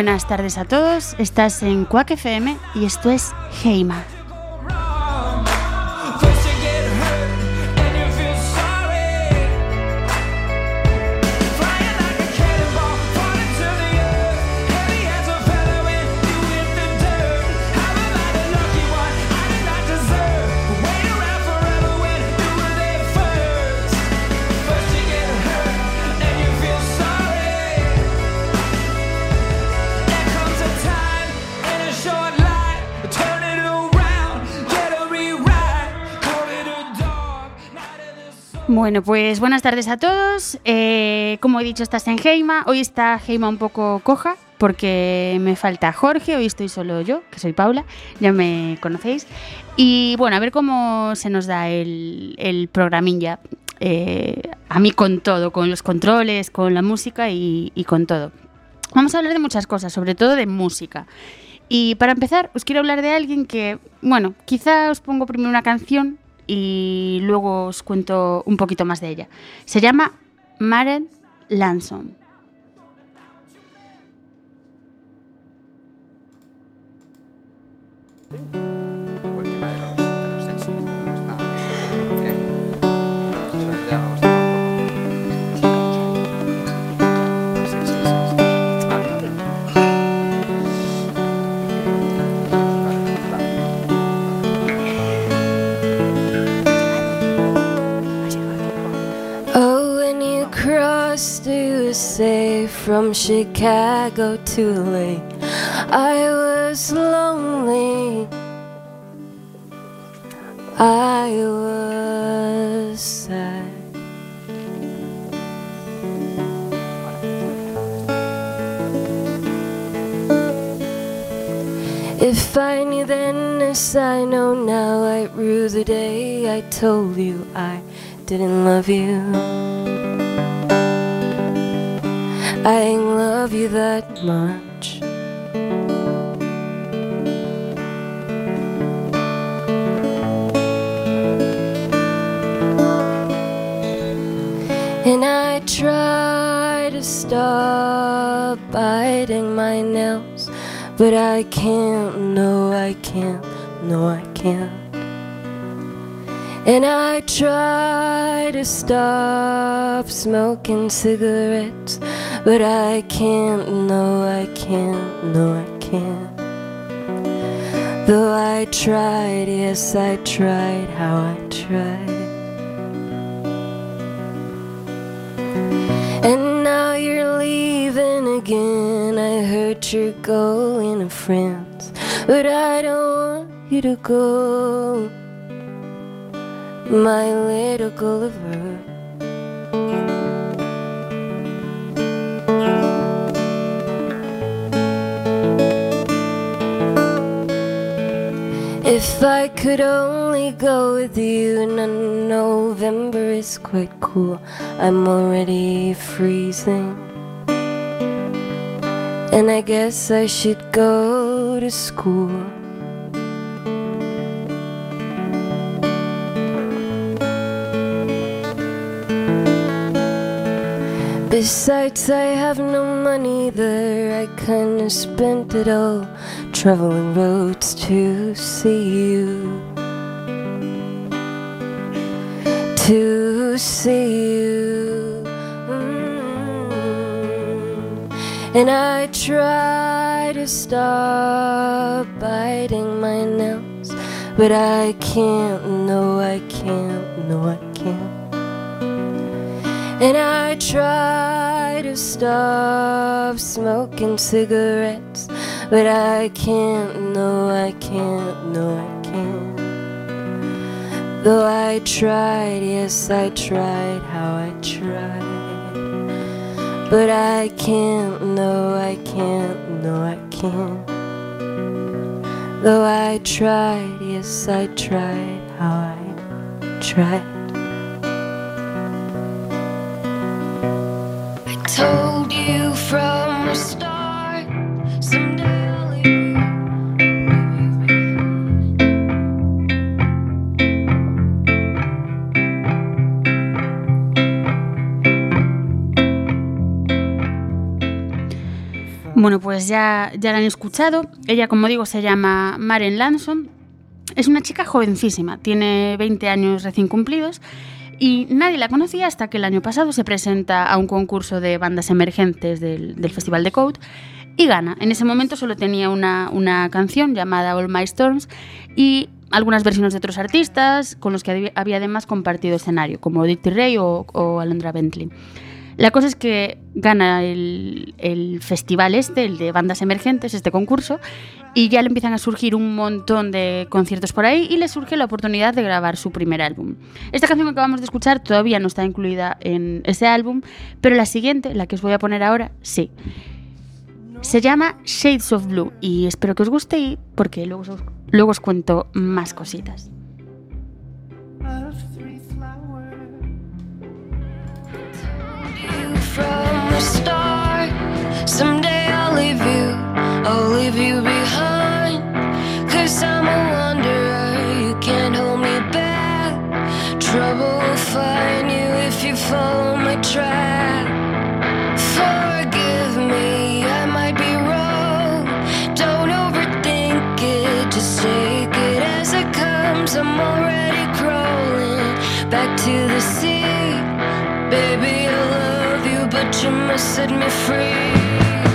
Buenas tardes a todos, estás en Quack FM y esto es Heima. Bueno, pues buenas tardes a todos. Eh, como he dicho, estás en Heima. Hoy está Heima un poco coja porque me falta Jorge. Hoy estoy solo yo, que soy Paula. Ya me conocéis. Y bueno, a ver cómo se nos da el, el programín ya. Eh, a mí con todo, con los controles, con la música y, y con todo. Vamos a hablar de muchas cosas, sobre todo de música. Y para empezar, os quiero hablar de alguien que, bueno, quizá os pongo primero una canción y luego os cuento un poquito más de ella. Se llama Maren Lanson. Say from Chicago to LA. I was lonely. I was sad. If I knew then as I know now, I'd rue the day I told you I didn't love you. I ain't love you that much. And I try to stop biting my nails, but I can't, no, I can't, no, I can't. And I try to stop smoking cigarettes, but I can't, no, I can't, no, I can't. Though I tried, yes, I tried, how I tried. And now you're leaving again. I heard you're going to France, but I don't want you to go, my little Gulliver. If I could only go with you, and November is quite cool. I'm already freezing. And I guess I should go to school. Besides, I have no money there. I kinda spent it all traveling roads to see you. To see you. Mm. And I try to stop biting my nails, but I can't, no, I can't, no, I can't. And I try to stop smoking cigarettes, but I can't, no, I can't, no, I can't. Though I tried, yes, I tried, how I tried. But I can't, no, I can't, no, I can't. Though I tried, yes. I tried how I tried. Bueno, pues ya, ya la han escuchado. Ella, como digo, se llama Maren Lanson. Es una chica jovencísima, tiene 20 años recién cumplidos y nadie la conocía hasta que el año pasado se presenta a un concurso de bandas emergentes del, Festival de Code y gana. En ese momento solo tenía una, una canción llamada All My Storms y algunas versiones de otros artistas con los que había- además compartido escenario, como Dicty Ray o, o Alondra Bentley. La cosa es que gana el, festival este, el de bandas emergentes, este concurso, y ya le empiezan a surgir un montón de conciertos por ahí y le surge la oportunidad de grabar su primer álbum. Esta canción que acabamos de escuchar todavía no está incluida en ese álbum, pero la siguiente, la que os voy a poner ahora, sí. Se llama Shades of Blue y espero que os guste porque luego luego os cuento más cositas. From the start. Someday I'll leave you, I'll leave you behind. Cause I'm a wanderer, you can't hold me back. Trouble will find you if you follow my track. Forgive me, I might be wrong. Don't overthink it, just take it as it comes. I'm already crawling back to the sea. Baby, I love you, but you must set me free.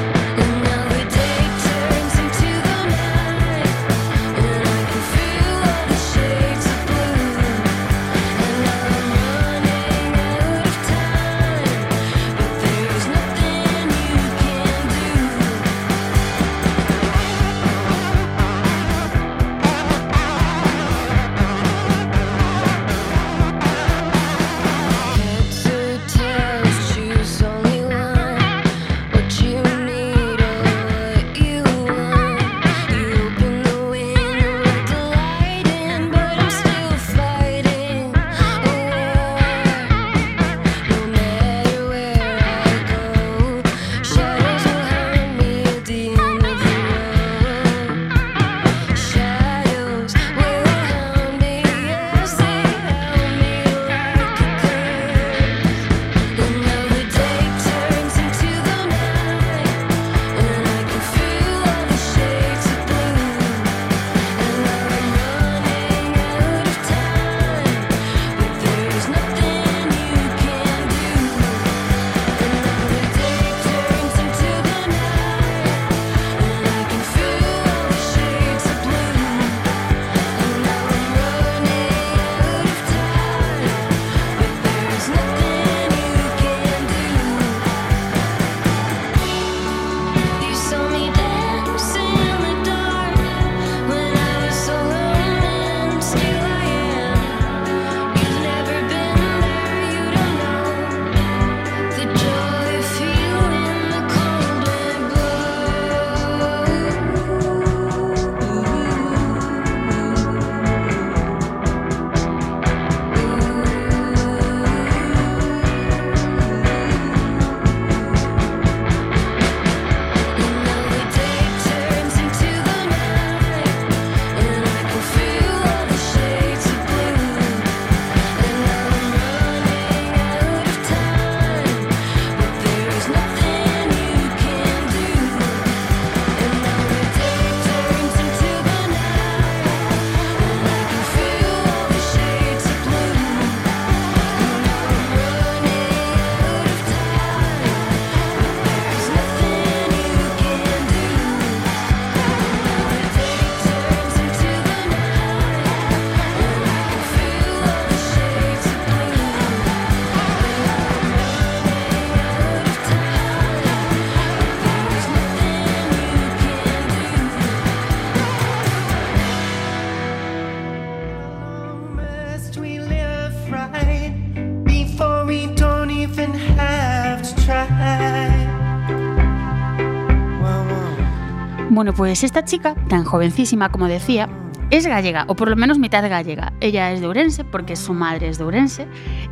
Bueno, pues esta chica, tan jovencísima como decía, es gallega, o por lo menos mitad gallega. Ella es de Ourense, porque su madre es de Ourense,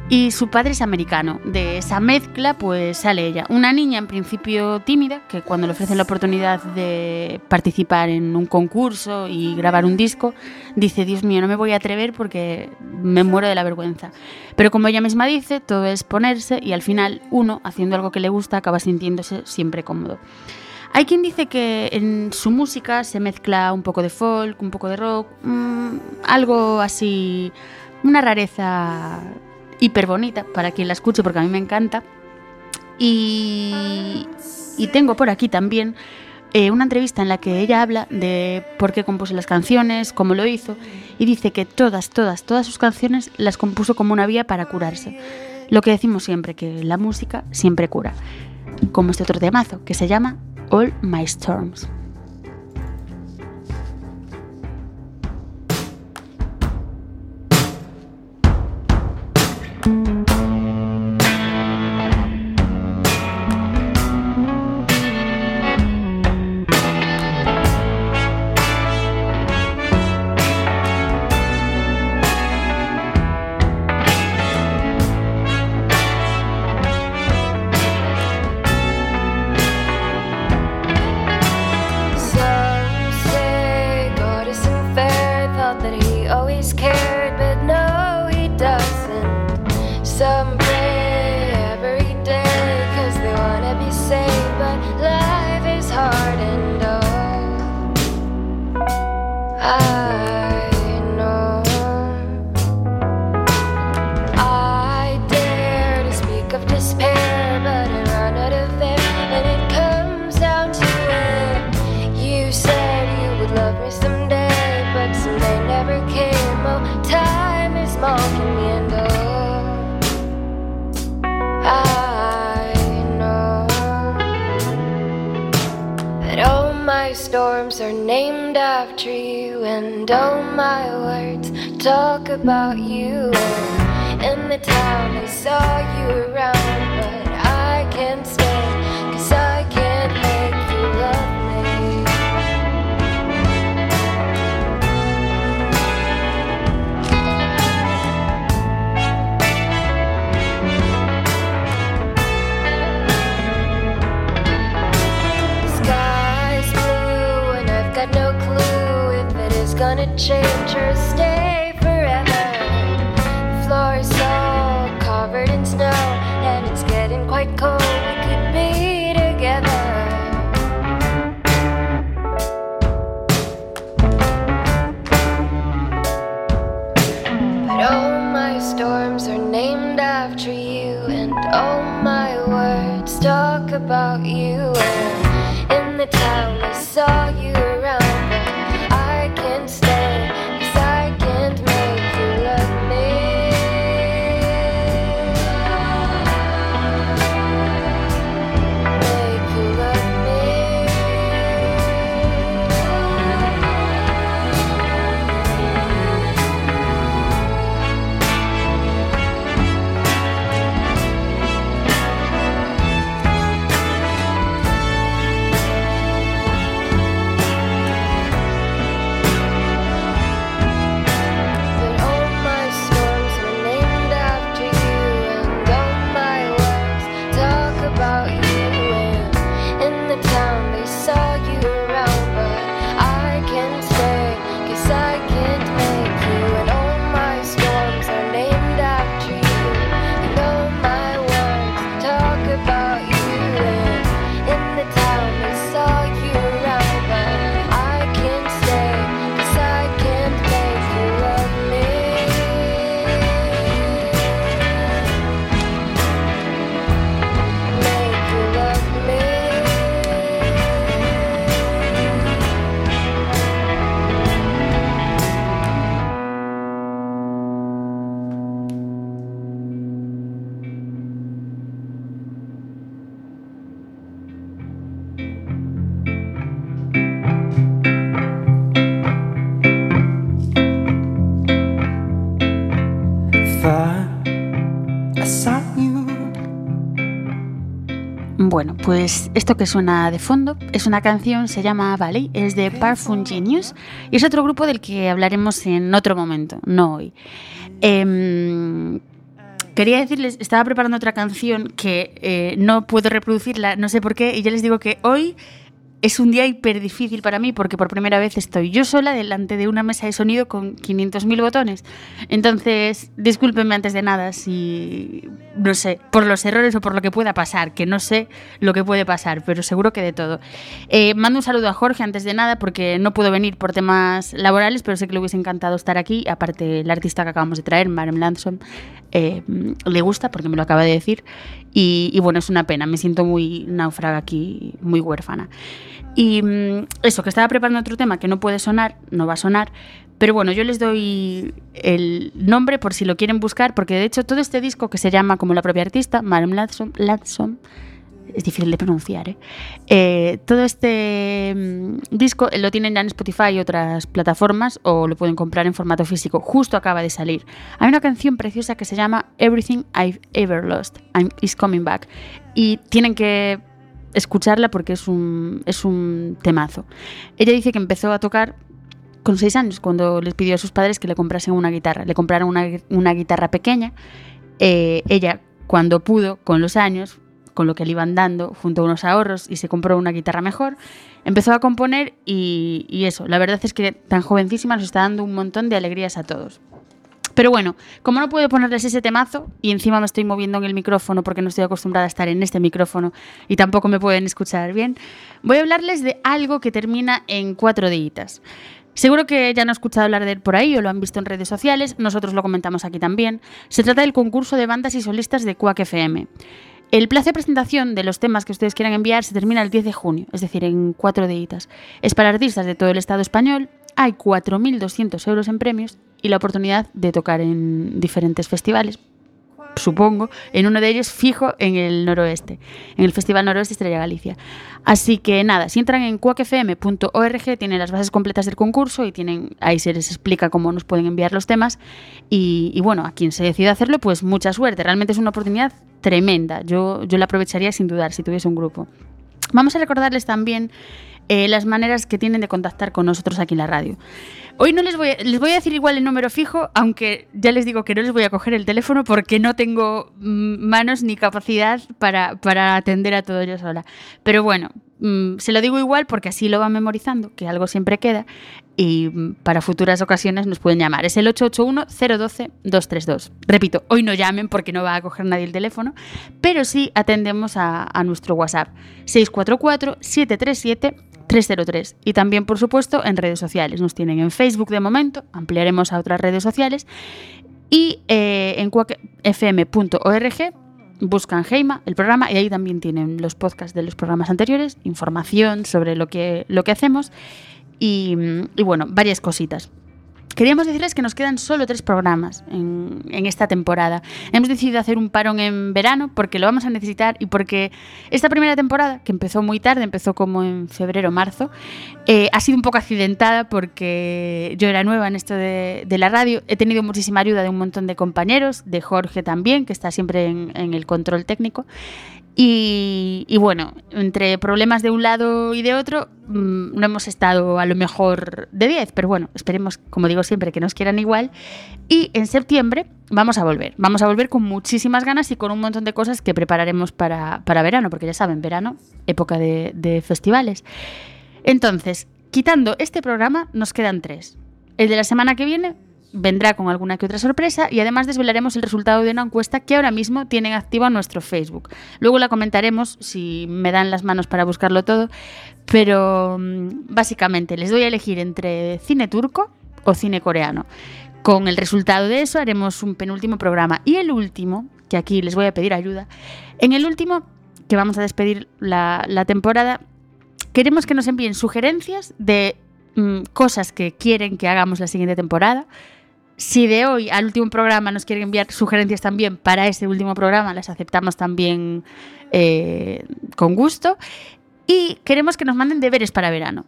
y su padre es americano. De esa mezcla, pues sale ella. Una niña en principio tímida, que cuando le ofrecen la oportunidad de participar en un concurso y grabar un disco, dice, Dios mío, no me voy a atrever porque me muero de la vergüenza. Pero como ella misma dice, todo es ponerse y al final uno, haciendo algo que le gusta, acaba sintiéndose siempre cómodo. Hay quien dice que en su música se mezcla un poco de folk, un poco de rock, mmm, algo así, una rareza hiper bonita para quien la escuche porque a mí me encanta. Y, y tengo por aquí también eh, una entrevista en la que ella habla de por qué compuso las canciones, cómo lo hizo, y dice que todas, todas, todas sus canciones las compuso como una vía para curarse. Lo que decimos siempre, que la música siempre cura. Como este otro temazo, que se llama All My Storms. Storms are named after you, and all my words talk about you. In the town, I saw you around, but I can't change or stay Bueno, pues esto que suena de fondo es una canción, se llama Valley, es de Parfum Genius y es otro grupo del que hablaremos en otro momento, no hoy. Em, quería decirles, estaba preparando otra canción que eh, no puedo reproducirla, no sé por qué, y ya les digo que hoy es un día hiper difícil para mí porque por primera vez estoy yo sola delante de una mesa de sonido con 500.000 botones. Entonces, discúlpenme antes de nada si, no sé, por los errores o por lo que pueda pasar, que no sé lo que puede pasar, pero seguro que de todo. Eh, mando un saludo a Jorge antes de nada porque no pudo venir por temas laborales, pero sé que le hubiese encantado estar aquí. Aparte, el artista que acabamos de traer, Marem Lanson, eh, le gusta porque me lo acaba de decir. Y, y bueno, es una pena, me siento muy náufraga aquí, muy huérfana. Y mm, eso, que estaba preparando otro tema que no puede sonar, no va a sonar, pero bueno, yo les doy el nombre por si lo quieren buscar, porque de hecho todo este disco que se llama como la propia artista, Marem Ladson, es difícil de pronunciar, ¿eh? Eh, todo este mm, disco lo tienen ya en Spotify y otras plataformas o lo pueden comprar en formato físico, justo acaba de salir. Hay una canción preciosa que se llama Everything I've Ever Lost, I'm, is Coming Back, y tienen que escucharla porque es un, es un temazo. Ella dice que empezó a tocar con seis años, cuando les pidió a sus padres que le comprasen una guitarra. Le compraron una, guitarra pequeña. Eh, ella, cuando pudo, con los años, con lo que le iban dando, junto a unos ahorros, y se compró una guitarra mejor, empezó a componer y, y eso, la verdad es que tan jovencísima nos está dando un montón de alegrías a todos. Pero bueno, como no puedo ponerles ese temazo y encima me estoy moviendo en el micrófono porque no estoy acostumbrada a estar en este micrófono y tampoco me pueden escuchar bien, voy a hablarles de algo que termina en cuatro días. Seguro que ya han escuchado hablar de él por ahí o lo han visto en redes sociales, nosotros lo comentamos aquí también. Se trata del concurso de bandas y solistas de Quack FM. El plazo de presentación de los temas que ustedes quieran enviar se termina el 10 de junio, es decir, en cuatro días. Es para artistas de todo el Estado español, hay 4.200 euros en premios y la oportunidad de tocar en diferentes festivales, supongo, en uno de ellos fijo en el noroeste, en el Festival Noroeste Estrella Galicia. Así que nada, si entran en cuacfm.org tienen las bases completas del concurso y tienen ahí se les explica cómo nos pueden enviar los temas y, y bueno, a quien se decida hacerlo, pues mucha suerte. Realmente es una oportunidad tremenda. Yo, yo la aprovecharía sin dudar si tuviese un grupo. Vamos a recordarles también eh, las maneras que tienen de contactar con nosotros aquí en la radio. Hoy no les voy, a, les voy a decir igual el número fijo, aunque ya les digo que no les voy a coger el teléfono porque no tengo mm, manos ni capacidad para, para atender a todo yo sola. Pero bueno, mm, se lo digo igual porque así lo van memorizando, que algo siempre queda, y mm, para futuras ocasiones nos pueden llamar. Es el 881-012-232. Repito, hoy no llamen porque no va a coger nadie el teléfono, pero sí atendemos a, a nuestro WhatsApp 644 737 303. Y también, por supuesto, en redes sociales. Nos tienen en Facebook de momento, ampliaremos a otras redes sociales. Y eh, en fm.org buscan Heima, el programa, y ahí también tienen los podcasts de los programas anteriores, información sobre lo que, lo que hacemos y, y bueno, varias cositas. Queríamos decirles que nos quedan solo tres programas en, esta temporada. Hemos decidido hacer un parón en verano porque lo vamos a necesitar y porque esta primera temporada, que empezó muy tarde, empezó como en febrero marzo, eh, ha sido un poco accidentada porque yo era nueva en esto de, la radio. He tenido muchísima ayuda de un montón de compañeros, de Jorge también, que está siempre en, en el control técnico. Y, bueno, entre problemas de un lado y de otro, mm, no hemos estado a lo mejor de 10, pero bueno, esperemos, como digo siempre, que nos quieran igual. Y en septiembre vamos a volver. Vamos a volver con muchísimas ganas y con un montón de cosas que prepararemos para, verano, porque ya saben, verano, época de festivales. Entonces, quitando este programa, nos quedan tres. El de la semana que viene vendrá con alguna que otra sorpresa y además desvelaremos el resultado de una encuesta que ahora mismo tienen activa nuestro Facebook. Luego la comentaremos si me dan las manos para buscarlo todo, pero mm, básicamente les doy a elegir entre cine turco o cine coreano. Con el resultado de eso haremos un penúltimo programa y el último, que aquí les voy a pedir ayuda, en el último, que vamos a despedir la, temporada, queremos que nos envíen sugerencias de mm, cosas que quieren que hagamos la siguiente temporada, si de hoy al último programa nos quieren enviar sugerencias también para ese último programa, las aceptamos también eh, con gusto. Y queremos que nos manden deberes para verano.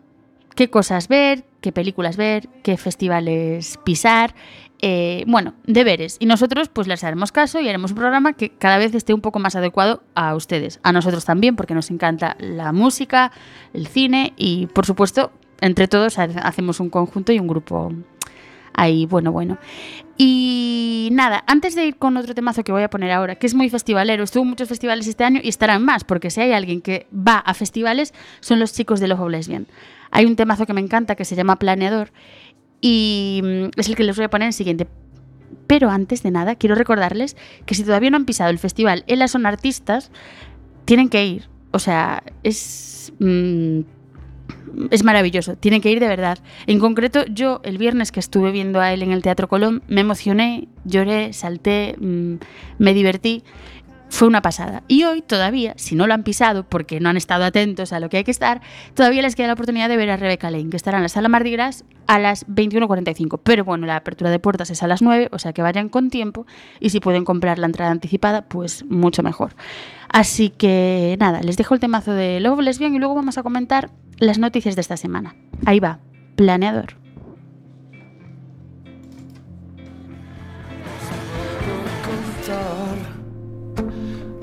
¿Qué cosas ver? ¿Qué películas ver? ¿Qué festivales pisar? eh, bueno, deberes. Y nosotros pues les haremos caso y haremos un programa que cada vez esté un poco más adecuado a ustedes. A nosotros también, porque nos encanta la música, el cine y por supuesto, entre todos ha- hacemos un conjunto y un grupo ahí, bueno, bueno. Y nada, antes de ir con otro temazo que voy a poner ahora, que es muy festivalero, estuvo en muchos festivales este año y estarán más, porque si hay alguien que va a festivales, son los chicos de Love of Lesbian. Hay un temazo que me encanta que se llama Planeador y mm, es el que les voy a poner en el siguiente. Pero antes de nada, quiero recordarles que si todavía no han pisado el festival Elas son artistas, tienen que ir. O sea, es. mm, es maravilloso, tienen que ir de verdad. En concreto, yo el viernes que estuve viendo a él en el Teatro Colón, me emocioné, lloré, salté, mm, me divertí. Fue una pasada. Y hoy todavía, si no lo han pisado porque no han estado atentos a lo que hay que estar, todavía les queda la oportunidad de ver a Rebeca Lane, que estará en la sala Mardi Gras a las 21.45. Pero bueno, la apertura de puertas es a las 9, o sea que vayan con tiempo. Y si pueden comprar la entrada anticipada, pues mucho mejor. Así que nada, les dejo el temazo de Love Lesbian y luego vamos a comentar las noticias de esta semana. Ahí va, planeador.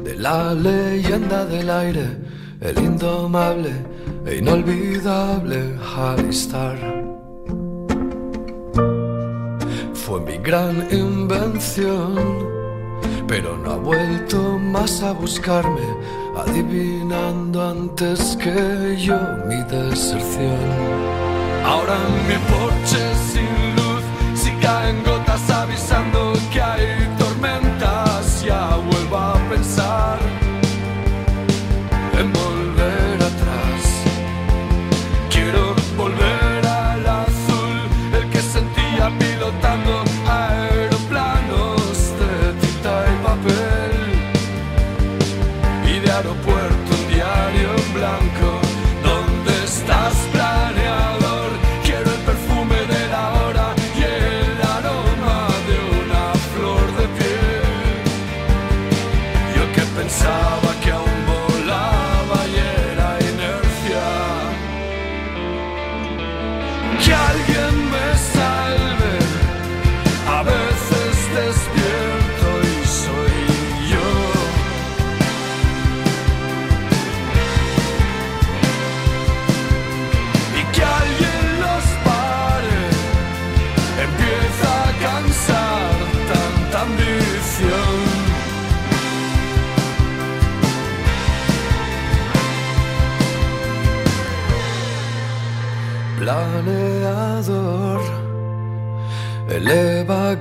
de la leyenda del aire, el indomable e inolvidable Alistar. Fue mi gran invención, pero no ha vuelto más a buscarme, adivinando antes que yo mi deserción. Ahora mi porche sin luz, si caen gotas avisando que hay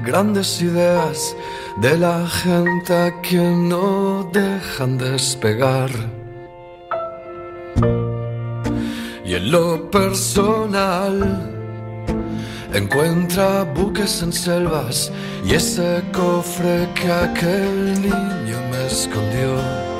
grandes ideas de la gente a quien no dejan despegar. Y en lo personal encuentra buques en selvas y ese cofre que aquel niño me escondió.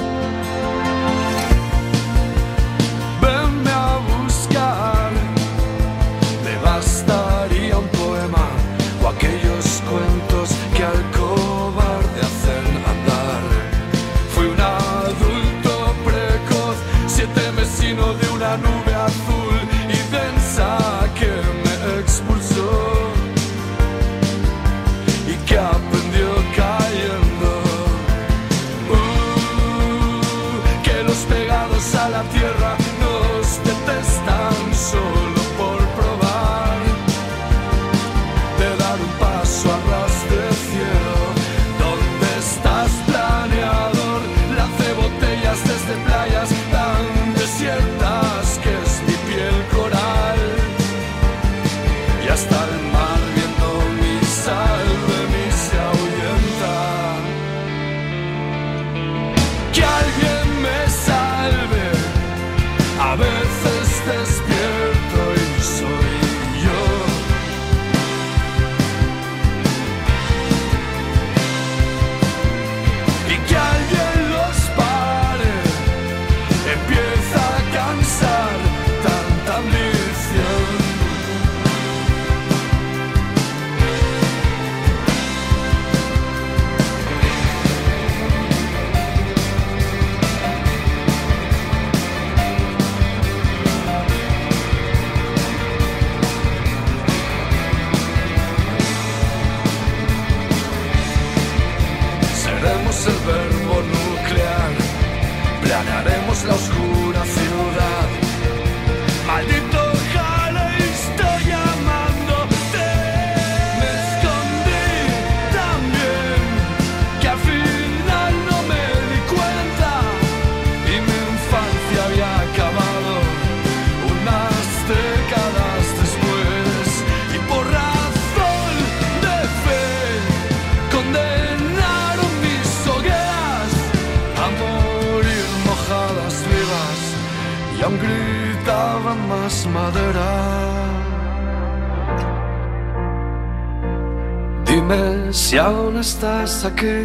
Estás aquí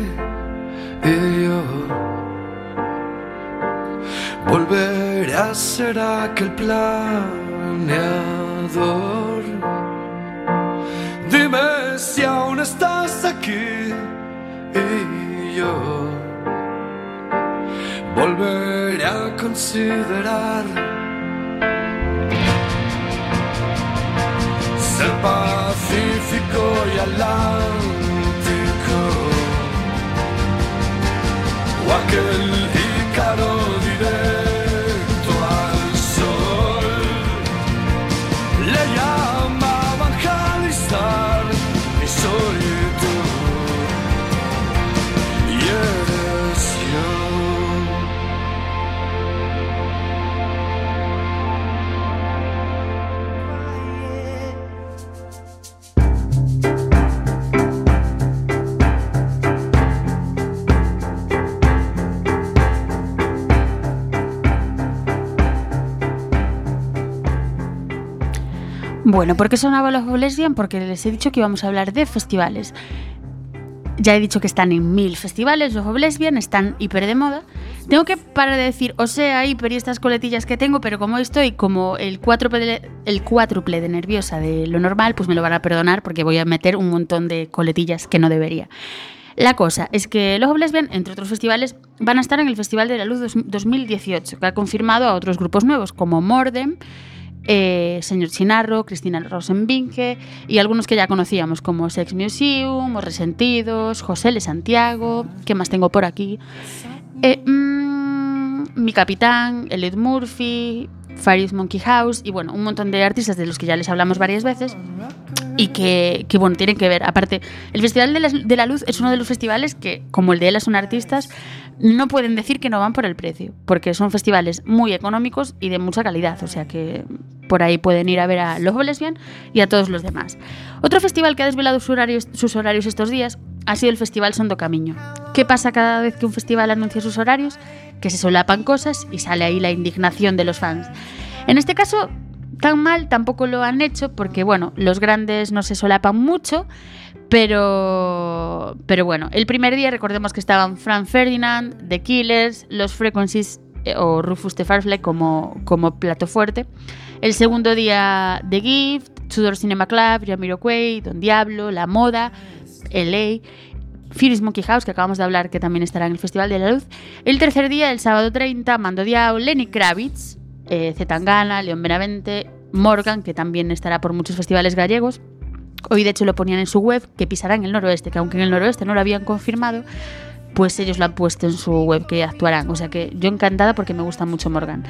y yo volveré a ser aquel planeador. Dime si aún estás aquí y yo volveré a considerar Bueno, ¿por qué sonaba los Lesbian? Porque les he dicho que íbamos a hablar de festivales. Ya he dicho que están en mil festivales, los Lesbian, están hiper de moda. Tengo que parar de decir, o sea, hiper y estas coletillas que tengo, pero como estoy como el cuádruple, de, el cuádruple de nerviosa de lo normal, pues me lo van a perdonar porque voy a meter un montón de coletillas que no debería. La cosa es que los Lesbian, entre otros festivales, van a estar en el Festival de la Luz dos- 2018, que ha confirmado a otros grupos nuevos como Mordem, eh, Señor Chinarro, Cristina Rosenvinke y algunos que ya conocíamos como Sex Museum, Os Resentidos, José L. Santiago, ¿qué más tengo por aquí? Eh, mm, mi Capitán, Elliot Murphy, Farius Monkey House y bueno, un montón de artistas de los que ya les hablamos varias veces y que, que, bueno, tienen que ver. Aparte, el Festival de la, de la Luz es uno de los festivales que, como el de Elas son artistas, no pueden decir que no van por el precio, porque son festivales muy económicos y de mucha calidad, o sea que por ahí pueden ir a ver a Los Lesbian y a todos los demás. Otro festival que ha desvelado sus horarios, sus horarios estos días ha sido el Festival Sondo Camiño. ¿Qué pasa cada vez que un festival anuncia sus horarios? Que se solapan cosas y sale ahí la indignación de los fans. En este caso, tan mal tampoco lo han hecho porque, bueno, los grandes no se solapan mucho, pero, pero bueno, el primer día recordemos que estaban Frank Ferdinand, The Killers, Los Frequencies eh, o Rufus the Firefly como, como plato fuerte. El segundo día The Gift, Tudor Cinema Club, Jamiroquai, Don Diablo, La Moda, LA Furious Monkey House, que acabamos de hablar, que también estará en el Festival de la Luz. El tercer día, el sábado 30, Mando Diao, Lenny Kravitz, eh, Zetangana, León Benavente, Morgan, que también estará por muchos festivales gallegos. Hoy, de hecho, lo ponían en su web, que pisará en el noroeste, que aunque en el noroeste no lo habían confirmado, pues ellos lo han puesto en su web que actuarán. O sea que yo encantada porque me gusta mucho Morgan.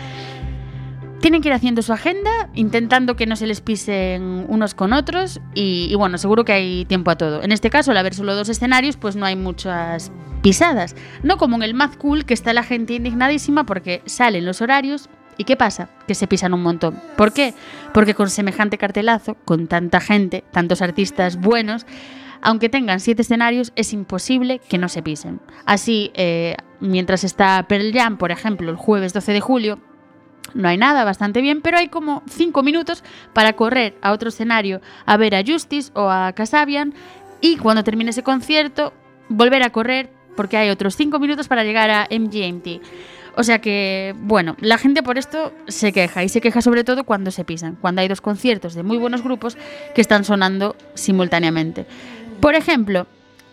Tienen que ir haciendo su agenda, intentando que no se les pisen unos con otros y, y, bueno, seguro que hay tiempo a todo. En este caso, al haber solo dos escenarios, pues no hay muchas pisadas. No como en el Mad Cool, que está la gente indignadísima porque salen los horarios ¿Y qué pasa? Que se pisan un montón. ¿Por qué? Porque con semejante cartelazo, con tanta gente, tantos artistas buenos, aunque tengan siete escenarios, es imposible que no se pisen. Así, eh, mientras está Pearl Jam, por ejemplo, el jueves 12 de julio, no hay nada, bastante bien, pero hay como cinco minutos para correr a otro escenario a ver a Justice o a Casabian y cuando termine ese concierto, volver a correr porque hay otros cinco minutos para llegar a MGMT. O sea que, bueno, la gente por esto se queja y se queja sobre todo cuando se pisan, cuando hay dos conciertos de muy buenos grupos que están sonando simultáneamente. Por ejemplo,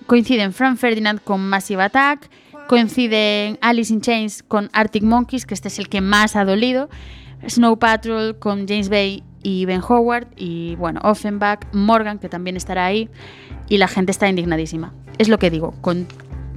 coinciden Frank Ferdinand con Massive Attack, coinciden Alice in Chains con Arctic Monkeys, que este es el que más ha dolido, Snow Patrol con James Bay y Ben Howard, y bueno, Offenbach, Morgan, que también estará ahí, y la gente está indignadísima. Es lo que digo, con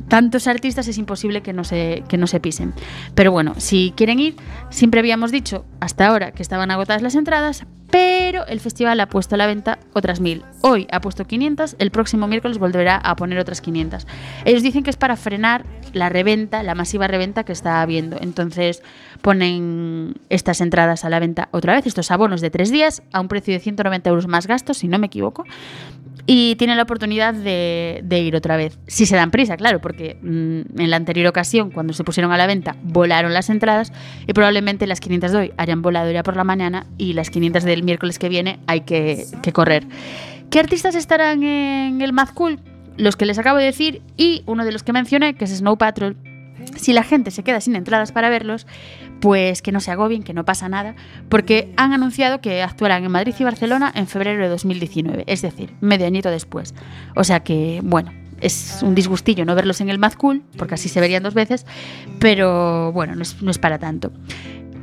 tantos artistas es imposible que no, se, que no se pisen. Pero bueno, si quieren ir, siempre habíamos dicho hasta ahora que estaban agotadas las entradas, pero el festival ha puesto a la venta otras mil. Hoy ha puesto 500, el próximo miércoles volverá a poner otras 500. Ellos dicen que es para frenar la reventa, la masiva reventa que está habiendo. Entonces ponen estas entradas a la venta otra vez, estos abonos de tres días, a un precio de 190 euros más gastos, si no me equivoco. Y tienen la oportunidad de, de ir otra vez. Si se dan prisa, claro, porque mm, en la anterior ocasión, cuando se pusieron a la venta, volaron las entradas y probablemente las 500 de hoy hayan volado ya por la mañana y las 500 del miércoles que viene hay que, que correr. ¿Qué artistas estarán en el Mad Cool? Los que les acabo de decir y uno de los que mencioné, que es Snow Patrol. Si la gente se queda sin entradas para verlos, pues que no se agobien, que no pasa nada, porque han anunciado que actuarán en Madrid y Barcelona en febrero de 2019, es decir, medio añito después. O sea que, bueno, es un disgustillo no verlos en el Mad Cool, porque así se verían dos veces, pero bueno, no es, no es para tanto.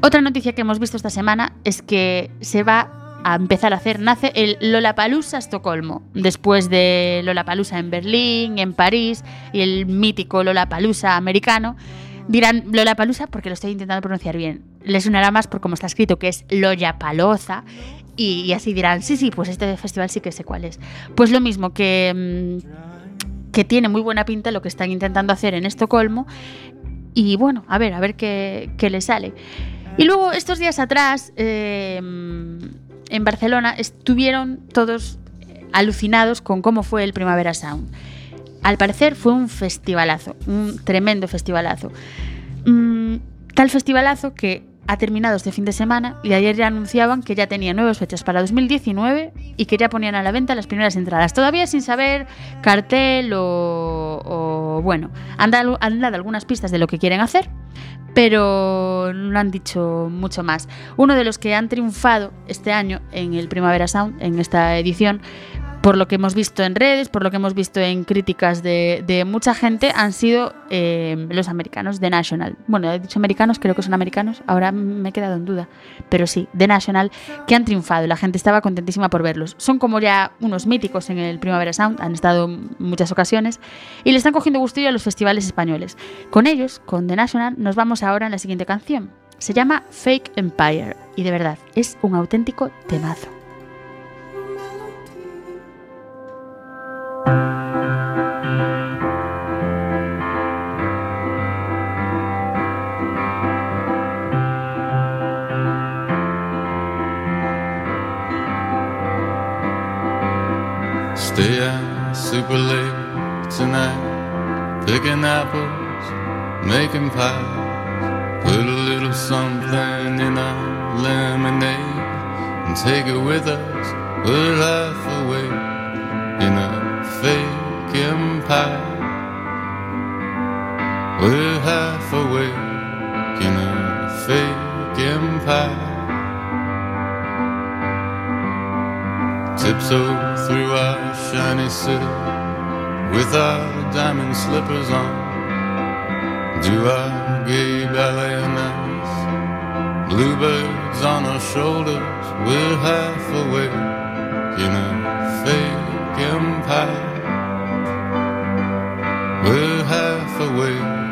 Otra noticia que hemos visto esta semana es que se va a empezar a hacer, nace el Lollapalooza Estocolmo, después de Lollapalooza en Berlín, en París y el mítico Lollapalooza americano. Dirán Lollapalooza porque lo estoy intentando pronunciar bien. Les sonará más por cómo está escrito, que es Lollapalooza. Y, y así dirán, sí, sí, pues este festival sí que sé cuál es. Pues lo mismo que, mm, que tiene muy buena pinta lo que están intentando hacer en Estocolmo. Y bueno, a ver, a ver qué, qué le sale. Y luego, estos días atrás, eh, en Barcelona, estuvieron todos alucinados con cómo fue el Primavera Sound. Al parecer fue un festivalazo, un tremendo festivalazo. Mm, tal festivalazo que ha terminado este fin de semana y ayer ya anunciaban que ya tenía nuevas fechas para 2019 y que ya ponían a la venta las primeras entradas. Todavía sin saber cartel o, bueno, han dado, han dado algunas pistas de lo que quieren hacer, pero no han dicho mucho más. Uno de los que han triunfado este año en el Primavera Sound, en esta edición, por lo que hemos visto en redes, por lo que hemos visto en críticas de, de mucha gente, han sido eh, los americanos de National. Bueno, he dicho americanos, creo que son americanos, ahora me he quedado en duda, pero sí, de National, que han triunfado. La gente estaba contentísima por verlos. Son como ya unos míticos en el Primavera Sound, han estado muchas ocasiones y le están cogiendo gustillo a los festivales españoles. Con ellos, con The National, nos vamos ahora en la siguiente canción. Se llama Fake Empire y de verdad es un auténtico temazo. Stay out super late tonight, picking apples, making pies. Put a little something in our lemonade and take it with us. We're half awake in a We're half awake in a fake empire. Tiptoe through our shiny city with our diamond slippers on. Do our gay ballet nights. Bluebirds on our shoulders, we're half awake in a fake empire. We're half awake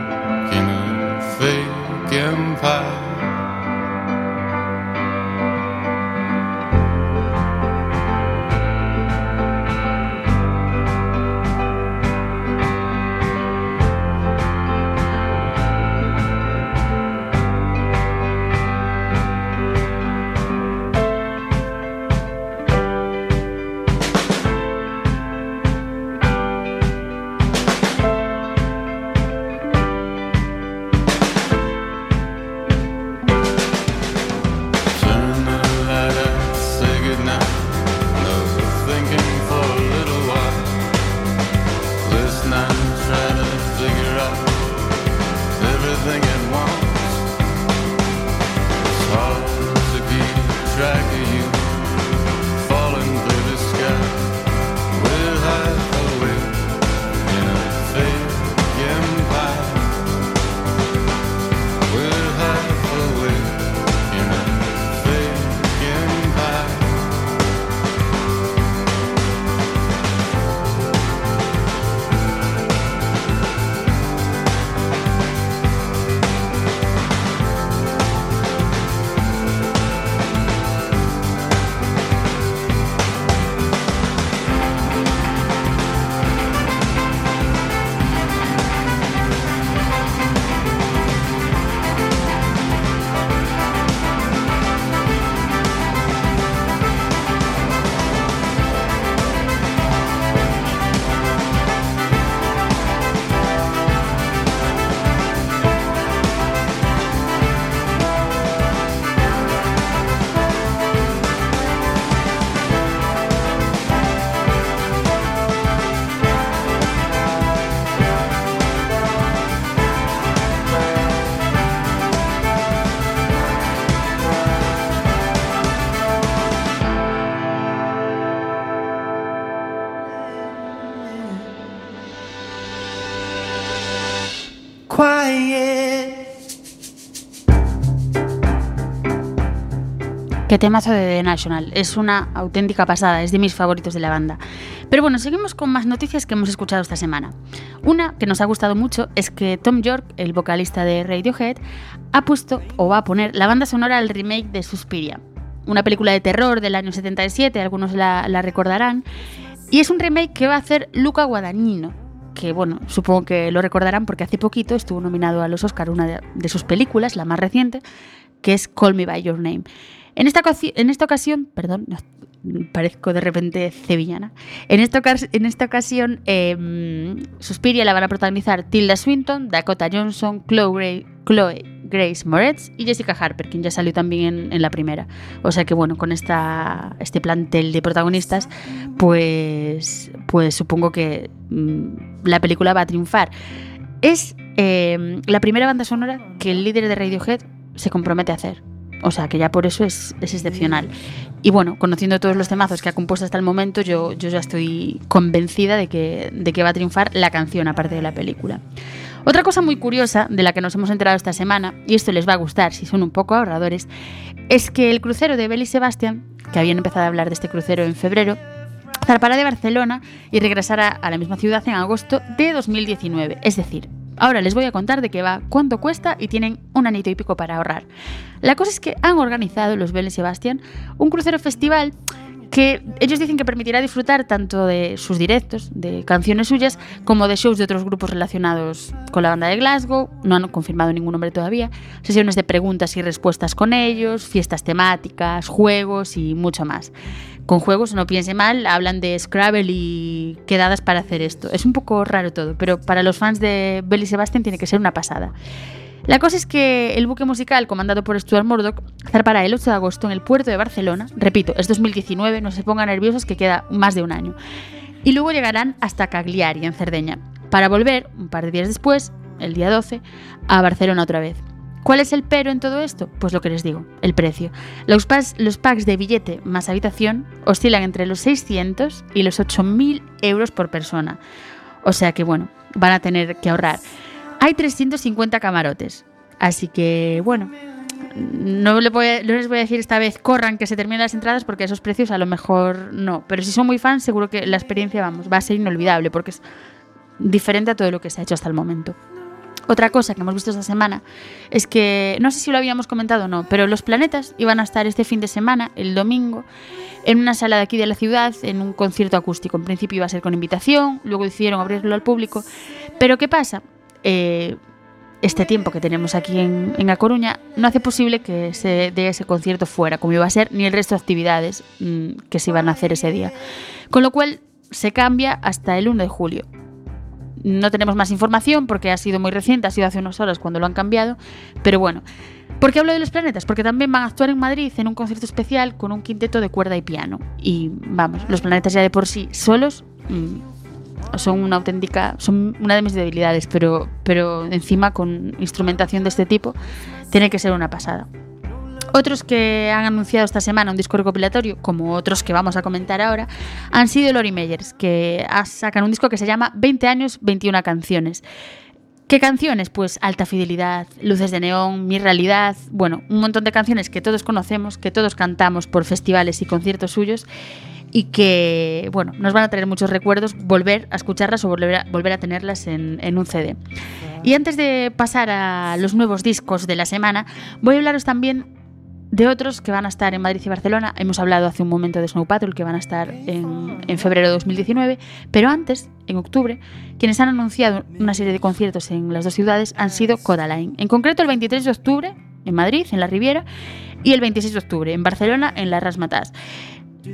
Qué temazo de The National. Es una auténtica pasada, es de mis favoritos de la banda. Pero bueno, seguimos con más noticias que hemos escuchado esta semana. Una que nos ha gustado mucho es que Tom York, el vocalista de Radiohead, ha puesto o va a poner la banda sonora al remake de Suspiria, una película de terror del año 77, algunos la, la recordarán, y es un remake que va a hacer Luca Guadagnino, que bueno, supongo que lo recordarán porque hace poquito estuvo nominado a los Oscar una de, sus películas, la más reciente, que es Call Me By Your Name. En esta, en esta ocasión, perdón, parezco de repente sevillana. En esta, en esta ocasión, eh, Suspiria la van a protagonizar Tilda Swinton, Dakota Johnson, Chloe, Chloe Grace Moretz y Jessica Harper, quien ya salió también en, la primera. O sea que bueno, con esta, este plantel de protagonistas, pues, pues supongo que mm, la película va a triunfar. Es eh, la primera banda sonora que el líder de Radiohead se compromete a hacer. O sea, que ya por eso es, es excepcional. Y bueno, conociendo todos los temazos que ha compuesto hasta el momento, yo, yo ya estoy convencida de que, de que va a triunfar la canción aparte de la película. Otra cosa muy curiosa de la que nos hemos enterado esta semana, y esto les va a gustar si son un poco ahorradores, es que el crucero de Bell y Sebastian, que habían empezado a hablar de este crucero en febrero, zarpará de Barcelona y regresará a la misma ciudad en agosto de 2019. Es decir, ahora les voy a contar de qué va, cuánto cuesta y tienen un anito y pico para ahorrar. La cosa es que han organizado los Bell y Sebastian un crucero festival que ellos dicen que permitirá disfrutar tanto de sus directos, de canciones suyas, como de shows de otros grupos relacionados con la banda de Glasgow. No han confirmado ningún nombre todavía. Sesiones de preguntas y respuestas con ellos, fiestas temáticas, juegos y mucho más. Con juegos, no piense mal, hablan de Scrabble y quedadas para hacer esto. Es un poco raro todo, pero para los fans de Bell y Sebastian tiene que ser una pasada. La cosa es que el buque musical comandado por Stuart Murdoch zarpará el 8 de agosto en el puerto de Barcelona. Repito, es 2019, no se pongan nerviosos que queda más de un año. Y luego llegarán hasta Cagliari, en Cerdeña, para volver, un par de días después, el día 12, a Barcelona otra vez. ¿Cuál es el pero en todo esto? Pues lo que les digo, el precio. Los packs, los packs de billete más habitación oscilan entre los 600 y los 8.000 euros por persona. O sea que bueno, van a tener que ahorrar. Hay 350 camarotes. Así que, bueno, no, le voy a- les voy a decir esta vez corran que se terminen las entradas porque esos precios a lo mejor no. Pero si son muy fans, seguro que la experiencia, vamos, va a ser inolvidable porque es diferente a todo lo que se ha hecho hasta el momento. Otra cosa que hemos visto esta semana es que, no sé si lo habíamos comentado o no, pero los planetas iban a estar este fin de semana, el domingo, en una sala de aquí de la ciudad, en un concierto acústico. En principio iba a ser con invitación, luego decidieron abrirlo al público. Pero ¿qué pasa? Eh, este tiempo que tenemos aquí en, en A Coruña no hace posible que se dé ese concierto fuera, como iba a ser, ni el resto de actividades mm, que se iban a hacer ese día. Con lo cual se cambia hasta el 1 de julio. No tenemos más información porque ha sido muy reciente, ha sido hace unas horas cuando lo han cambiado, pero bueno. ¿Por qué hablo de los planetas? Porque también van a actuar en Madrid en un concierto especial con un quinteto de cuerda y piano. Y vamos, los planetas ya de por sí solos mm, son una auténtica, son una de mis debilidades, pero, pero encima con instrumentación de este tipo tiene que ser una pasada. Otros que han anunciado esta semana un disco recopilatorio, como otros que vamos a comentar ahora, han sido Lori Meyers, que sacan un disco que se llama 20 años, 21 canciones. ¿Qué canciones? Pues Alta Fidelidad, Luces de Neón, Mi Realidad, bueno, un montón de canciones que todos conocemos, que todos cantamos por festivales y conciertos suyos y que, bueno, nos van a traer muchos recuerdos volver a escucharlas o volver a, volver a tenerlas en, en un CD. Y antes de pasar a los nuevos discos de la semana, voy a hablaros también de otros que van a estar en Madrid y Barcelona. Hemos hablado hace un momento de Snow Patrol, que van a estar en, en febrero de 2019, pero antes, en octubre, quienes han anunciado una serie de conciertos en las dos ciudades han sido Codaline. En concreto, el 23 de octubre en Madrid, en la Riviera, y el 26 de octubre en Barcelona, en la Rasmatas.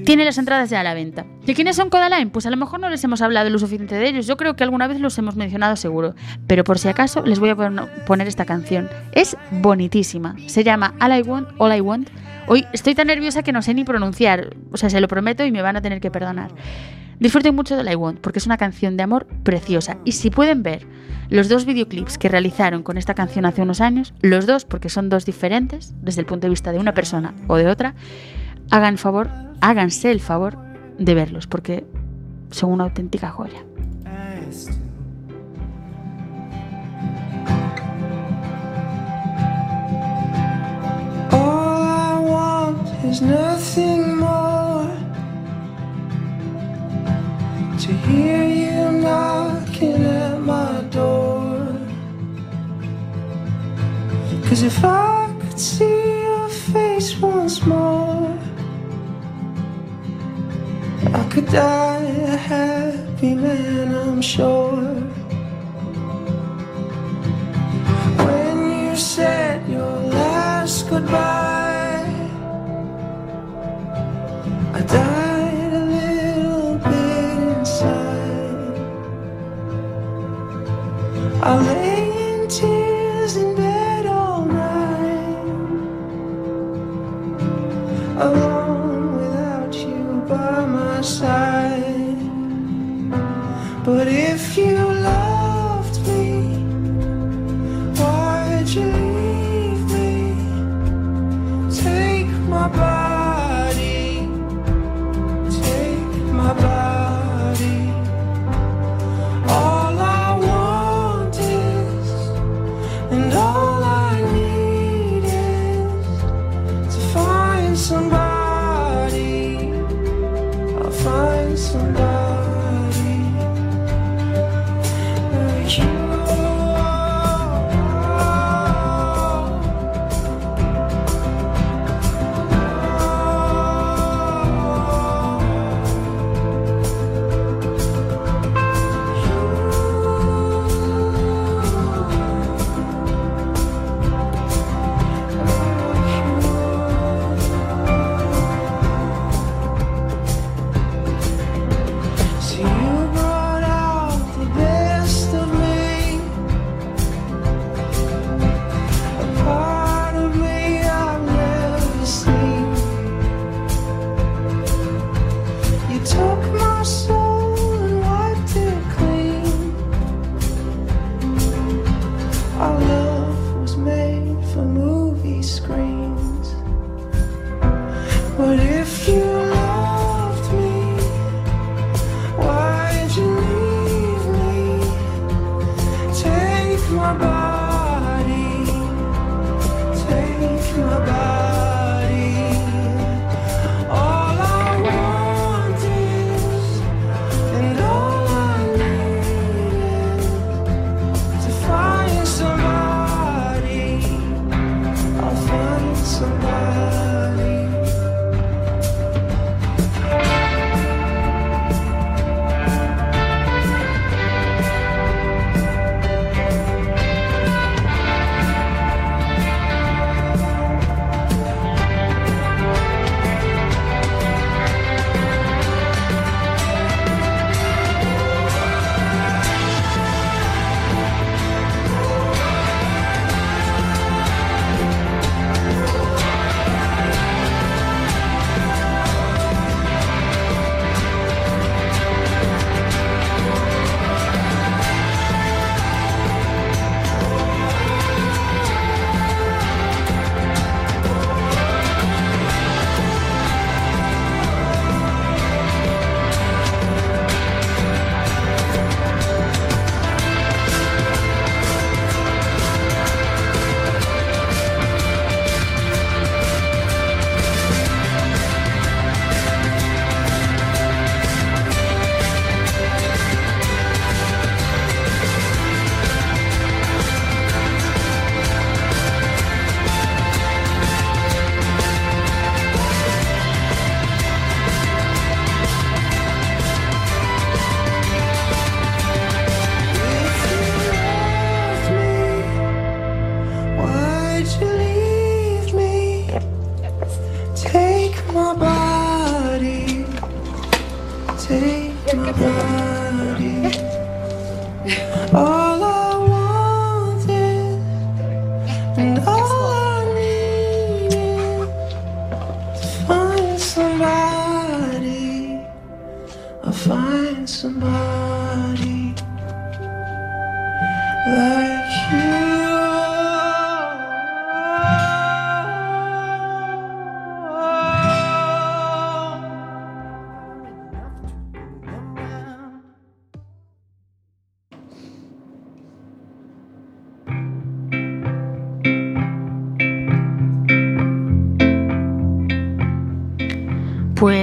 Tiene las entradas ya a la venta. ¿De quiénes son Codaline? Pues a lo mejor no les hemos hablado lo suficiente de ellos. Yo creo que alguna vez los hemos mencionado seguro. Pero por si acaso les voy a pon- poner esta canción. Es bonitísima. Se llama All I Want, All I Want. Hoy estoy tan nerviosa que no sé ni pronunciar. O sea, se lo prometo y me van a tener que perdonar. Disfruten mucho de All I Want porque es una canción de amor preciosa. Y si pueden ver los dos videoclips que realizaron con esta canción hace unos años, los dos porque son dos diferentes desde el punto de vista de una persona o de otra, hagan favor, háganse el favor de verlos, porque son una auténtica joya. To hear you at my door. Cause if see your face once more. could die a happy man, I'm sure. When you said your last goodbye, I died a little bit inside. I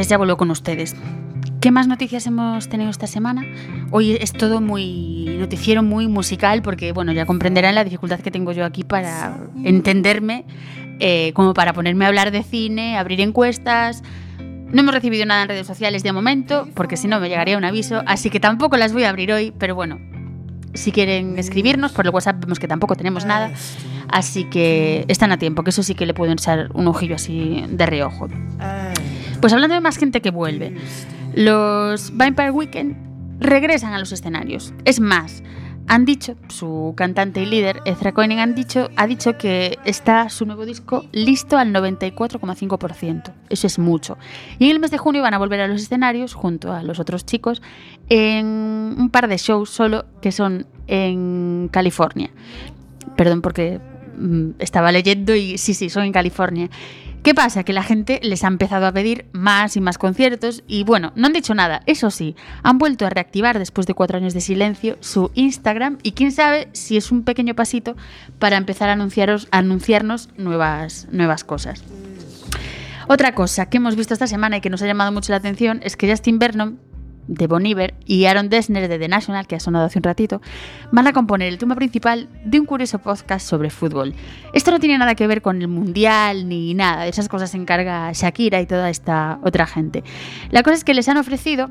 Ya vuelvo con ustedes. ¿Qué más noticias hemos tenido esta semana? Hoy es todo muy noticiero, muy musical, porque bueno, ya comprenderán la dificultad que tengo yo aquí para entenderme, eh, como para ponerme a hablar de cine, abrir encuestas. No hemos recibido nada en redes sociales de momento, porque si no me llegaría un aviso, así que tampoco las voy a abrir hoy, pero bueno, si quieren escribirnos, por el WhatsApp vemos que tampoco tenemos nada, así que están a tiempo, que eso sí que le pueden echar un ojillo así de reojo. Pues hablando de más gente que vuelve, los Vampire Weekend regresan a los escenarios. Es más, han dicho, su cantante y líder, Ezra Koenig, han dicho, ha dicho que está su nuevo disco listo al 94,5%. Eso es mucho. Y en el mes de junio van a volver a los escenarios junto a los otros chicos en un par de shows solo que son en California. Perdón porque mm, estaba leyendo y sí, sí, son en California. ¿Qué pasa? Que la gente les ha empezado a pedir más y más conciertos y bueno, no han dicho nada. Eso sí, han vuelto a reactivar después de cuatro años de silencio su Instagram y quién sabe si es un pequeño pasito para empezar a, anunciarnos nuevas, nuevas cosas. Otra cosa que hemos visto esta semana y que nos ha llamado mucho la atención es que Justin Vernon de Bon Iver y Aaron Dessner de The National, que ha sonado hace un ratito, van a componer el tema principal de un curioso podcast sobre fútbol. Esto no tiene nada que ver con el Mundial ni nada, de esas cosas se encarga Shakira y toda esta otra gente. La cosa es que les han ofrecido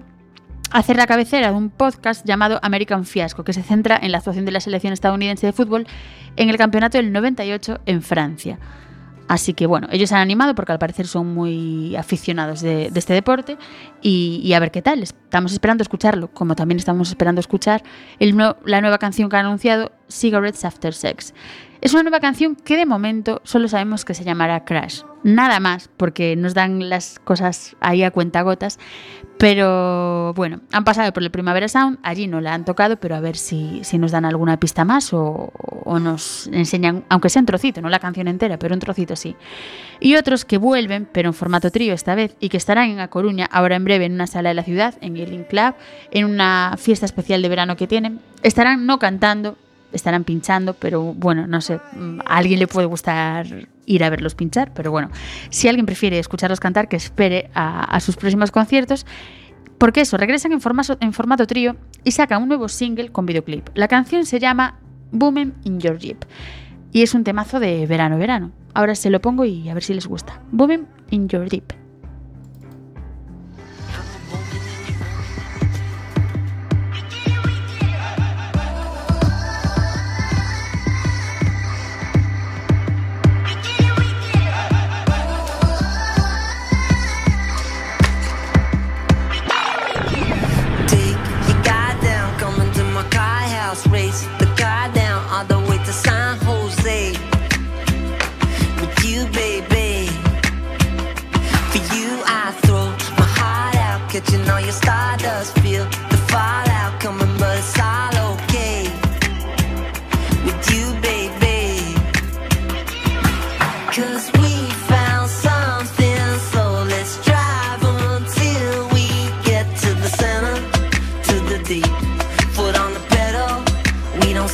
hacer la cabecera de un podcast llamado American Fiasco, que se centra en la actuación de la selección estadounidense de fútbol en el campeonato del 98 en Francia. Así que bueno, ellos han animado porque al parecer son muy aficionados de, de este deporte y, a ver qué tal. Estamos esperando escucharlo, como también estamos esperando escuchar el no, la nueva canción que han anunciado, Cigarettes After Sex. Es una nueva canción que de momento solo sabemos que se llamará Crash. Nada más, porque nos dan las cosas ahí a cuentagotas. Pero bueno, han pasado por el Primavera Sound, allí no la han tocado, pero a ver si, si nos dan alguna pista más o, nos enseñan, aunque sea un trocito, no la canción entera, pero un trocito sí. Y otros que vuelven, pero en formato trío esta vez, y que estarán en A Coruña ahora en breve en una sala de la ciudad, en el Club, en una fiesta especial de verano que tienen. Estarán no cantando, estarán pinchando, pero bueno, no sé, a alguien le puede gustar ir a verlos pinchar, pero bueno, si alguien prefiere escucharlos cantar, que espere a, sus próximos conciertos. Porque eso, regresan en formato, en formato trío y sacan un nuevo single con videoclip. La canción se llama Boomin' in Your Jeep y es un temazo de verano-verano. Ahora se lo pongo y a ver si les gusta. Boomin' in Your Jeep.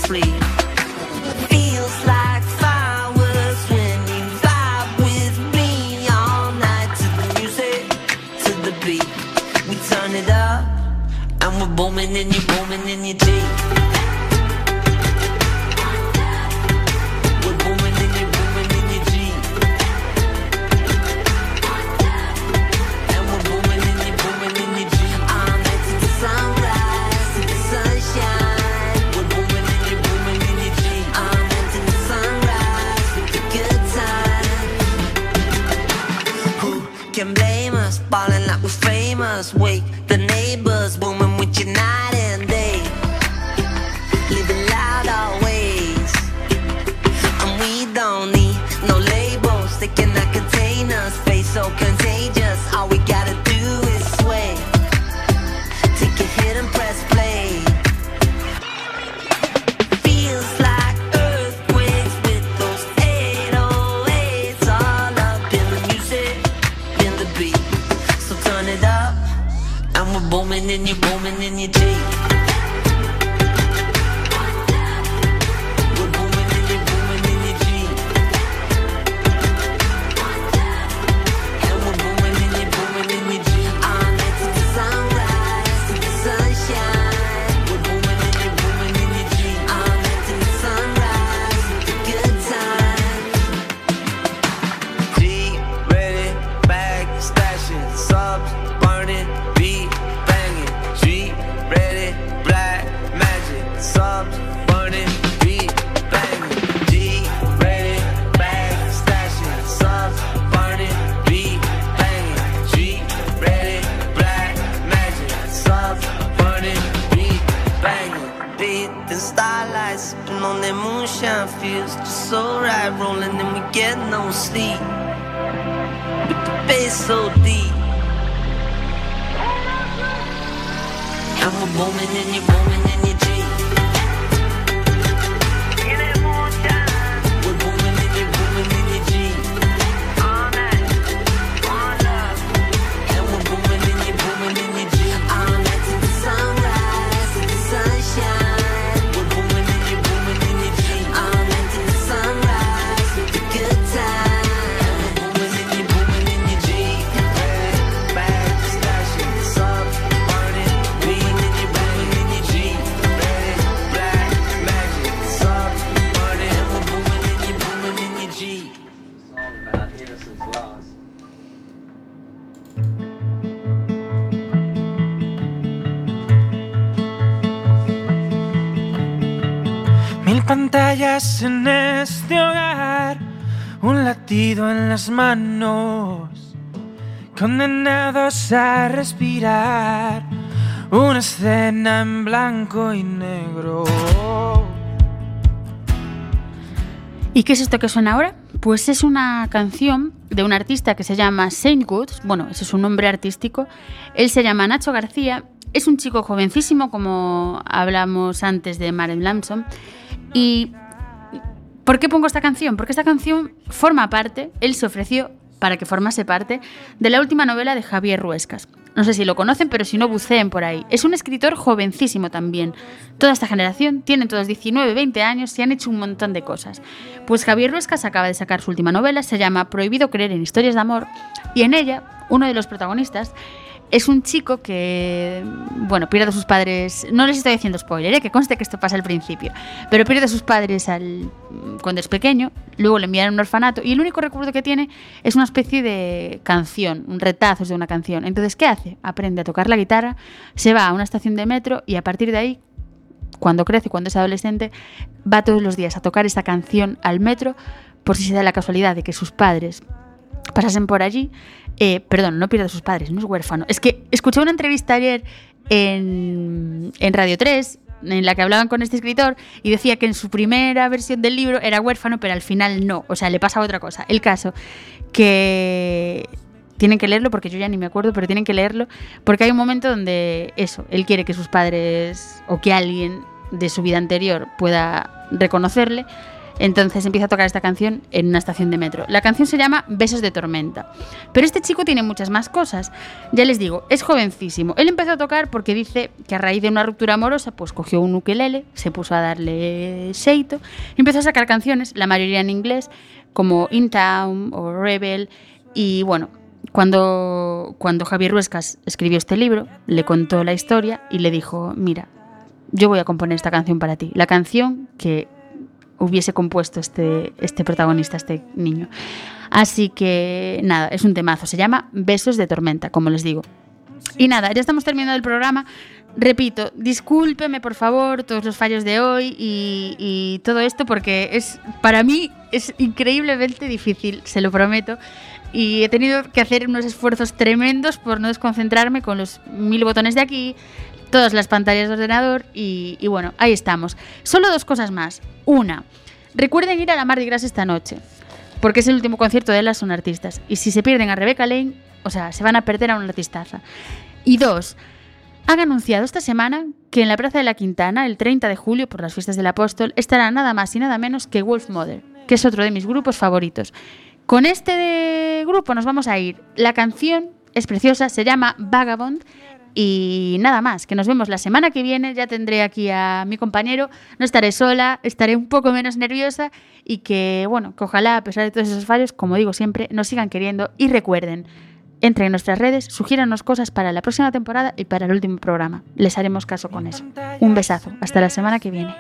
Feels like fireworks when you vibe with me all night to the music, to the beat. We turn it up, and we're booming and you booming in your Jeep. us wait. high rolling and we get no sleep. With the bass so deep. Have a moment in your moment. En las manos, condenados a respirar, una escena en blanco y negro. ¿Y qué es esto que suena ahora? Pues es una canción de un artista que se llama Saint Goods, bueno, ese es su nombre artístico. Él se llama Nacho García, es un chico jovencísimo, como hablamos antes de Maren Lamson. ¿Y por qué pongo esta canción? Porque esta canción forma parte, él se ofreció para que formase parte de la última novela de Javier Ruescas. No sé si lo conocen, pero si no, buceen por ahí. Es un escritor jovencísimo también. Toda esta generación tienen todos 19, 20 años y han hecho un montón de cosas. Pues Javier Ruescas acaba de sacar su última novela, se llama Prohibido creer en historias de amor, y en ella, uno de los protagonistas es un chico que, bueno, pierde a sus padres. No les estoy haciendo spoiler, ¿eh? que conste que esto pasa al principio. Pero pierde a sus padres al, cuando es pequeño, luego le envían a un orfanato y el único recuerdo que tiene es una especie de canción, un retazo de una canción. Entonces, ¿qué hace? Aprende a tocar la guitarra, se va a una estación de metro y a partir de ahí, cuando crece, cuando es adolescente, va todos los días a tocar esta canción al metro por si se da la casualidad de que sus padres pasasen por allí. Eh, perdón, no pierde a sus padres, no es huérfano. Es que escuché una entrevista ayer en, en Radio 3 en la que hablaban con este escritor y decía que en su primera versión del libro era huérfano, pero al final no. O sea, le pasa otra cosa. El caso que tienen que leerlo porque yo ya ni me acuerdo, pero tienen que leerlo porque hay un momento donde eso, él quiere que sus padres o que alguien de su vida anterior pueda reconocerle. Entonces empieza a tocar esta canción en una estación de metro. La canción se llama Besos de Tormenta. Pero este chico tiene muchas más cosas. Ya les digo, es jovencísimo. Él empezó a tocar porque dice que a raíz de una ruptura amorosa, pues cogió un ukelele, se puso a darle seito y empezó a sacar canciones, la mayoría en inglés, como In Town o Rebel. Y bueno, cuando, cuando Javier Ruescas escribió este libro, le contó la historia y le dijo, mira, yo voy a componer esta canción para ti. La canción que hubiese compuesto este, este protagonista, este niño. Así que nada, es un temazo. Se llama Besos de Tormenta, como les digo. Y nada, ya estamos terminando el programa. Repito, discúlpeme por favor todos los fallos de hoy y, y todo esto porque es para mí es increíblemente difícil, se lo prometo. Y he tenido que hacer unos esfuerzos tremendos por no desconcentrarme con los mil botones de aquí, todas las pantallas de ordenador y, bueno, ahí estamos. Solo dos cosas más. Una, recuerden ir a la Mardi Gras esta noche, porque es el último concierto de las son artistas. Y si se pierden a Rebecca Lane, o sea, se van a perder a una artistaza. Y dos, han anunciado esta semana que en la Plaza de la Quintana, el 30 de julio, por las fiestas del Apóstol, estará nada más y nada menos que Wolf Mother, que es otro de mis grupos favoritos. Con este grupo nos vamos a ir. La canción es preciosa, se llama Vagabond. Y nada más, que nos vemos la semana que viene. Ya tendré aquí a mi compañero. No estaré sola, estaré un poco menos nerviosa. Y que, bueno, que ojalá, a pesar de todos esos fallos, como digo siempre, nos sigan queriendo. Y recuerden, entren en nuestras redes, sugiéranos cosas para la próxima temporada y para el último programa. Les haremos caso con eso. Un besazo. Hasta la semana que viene.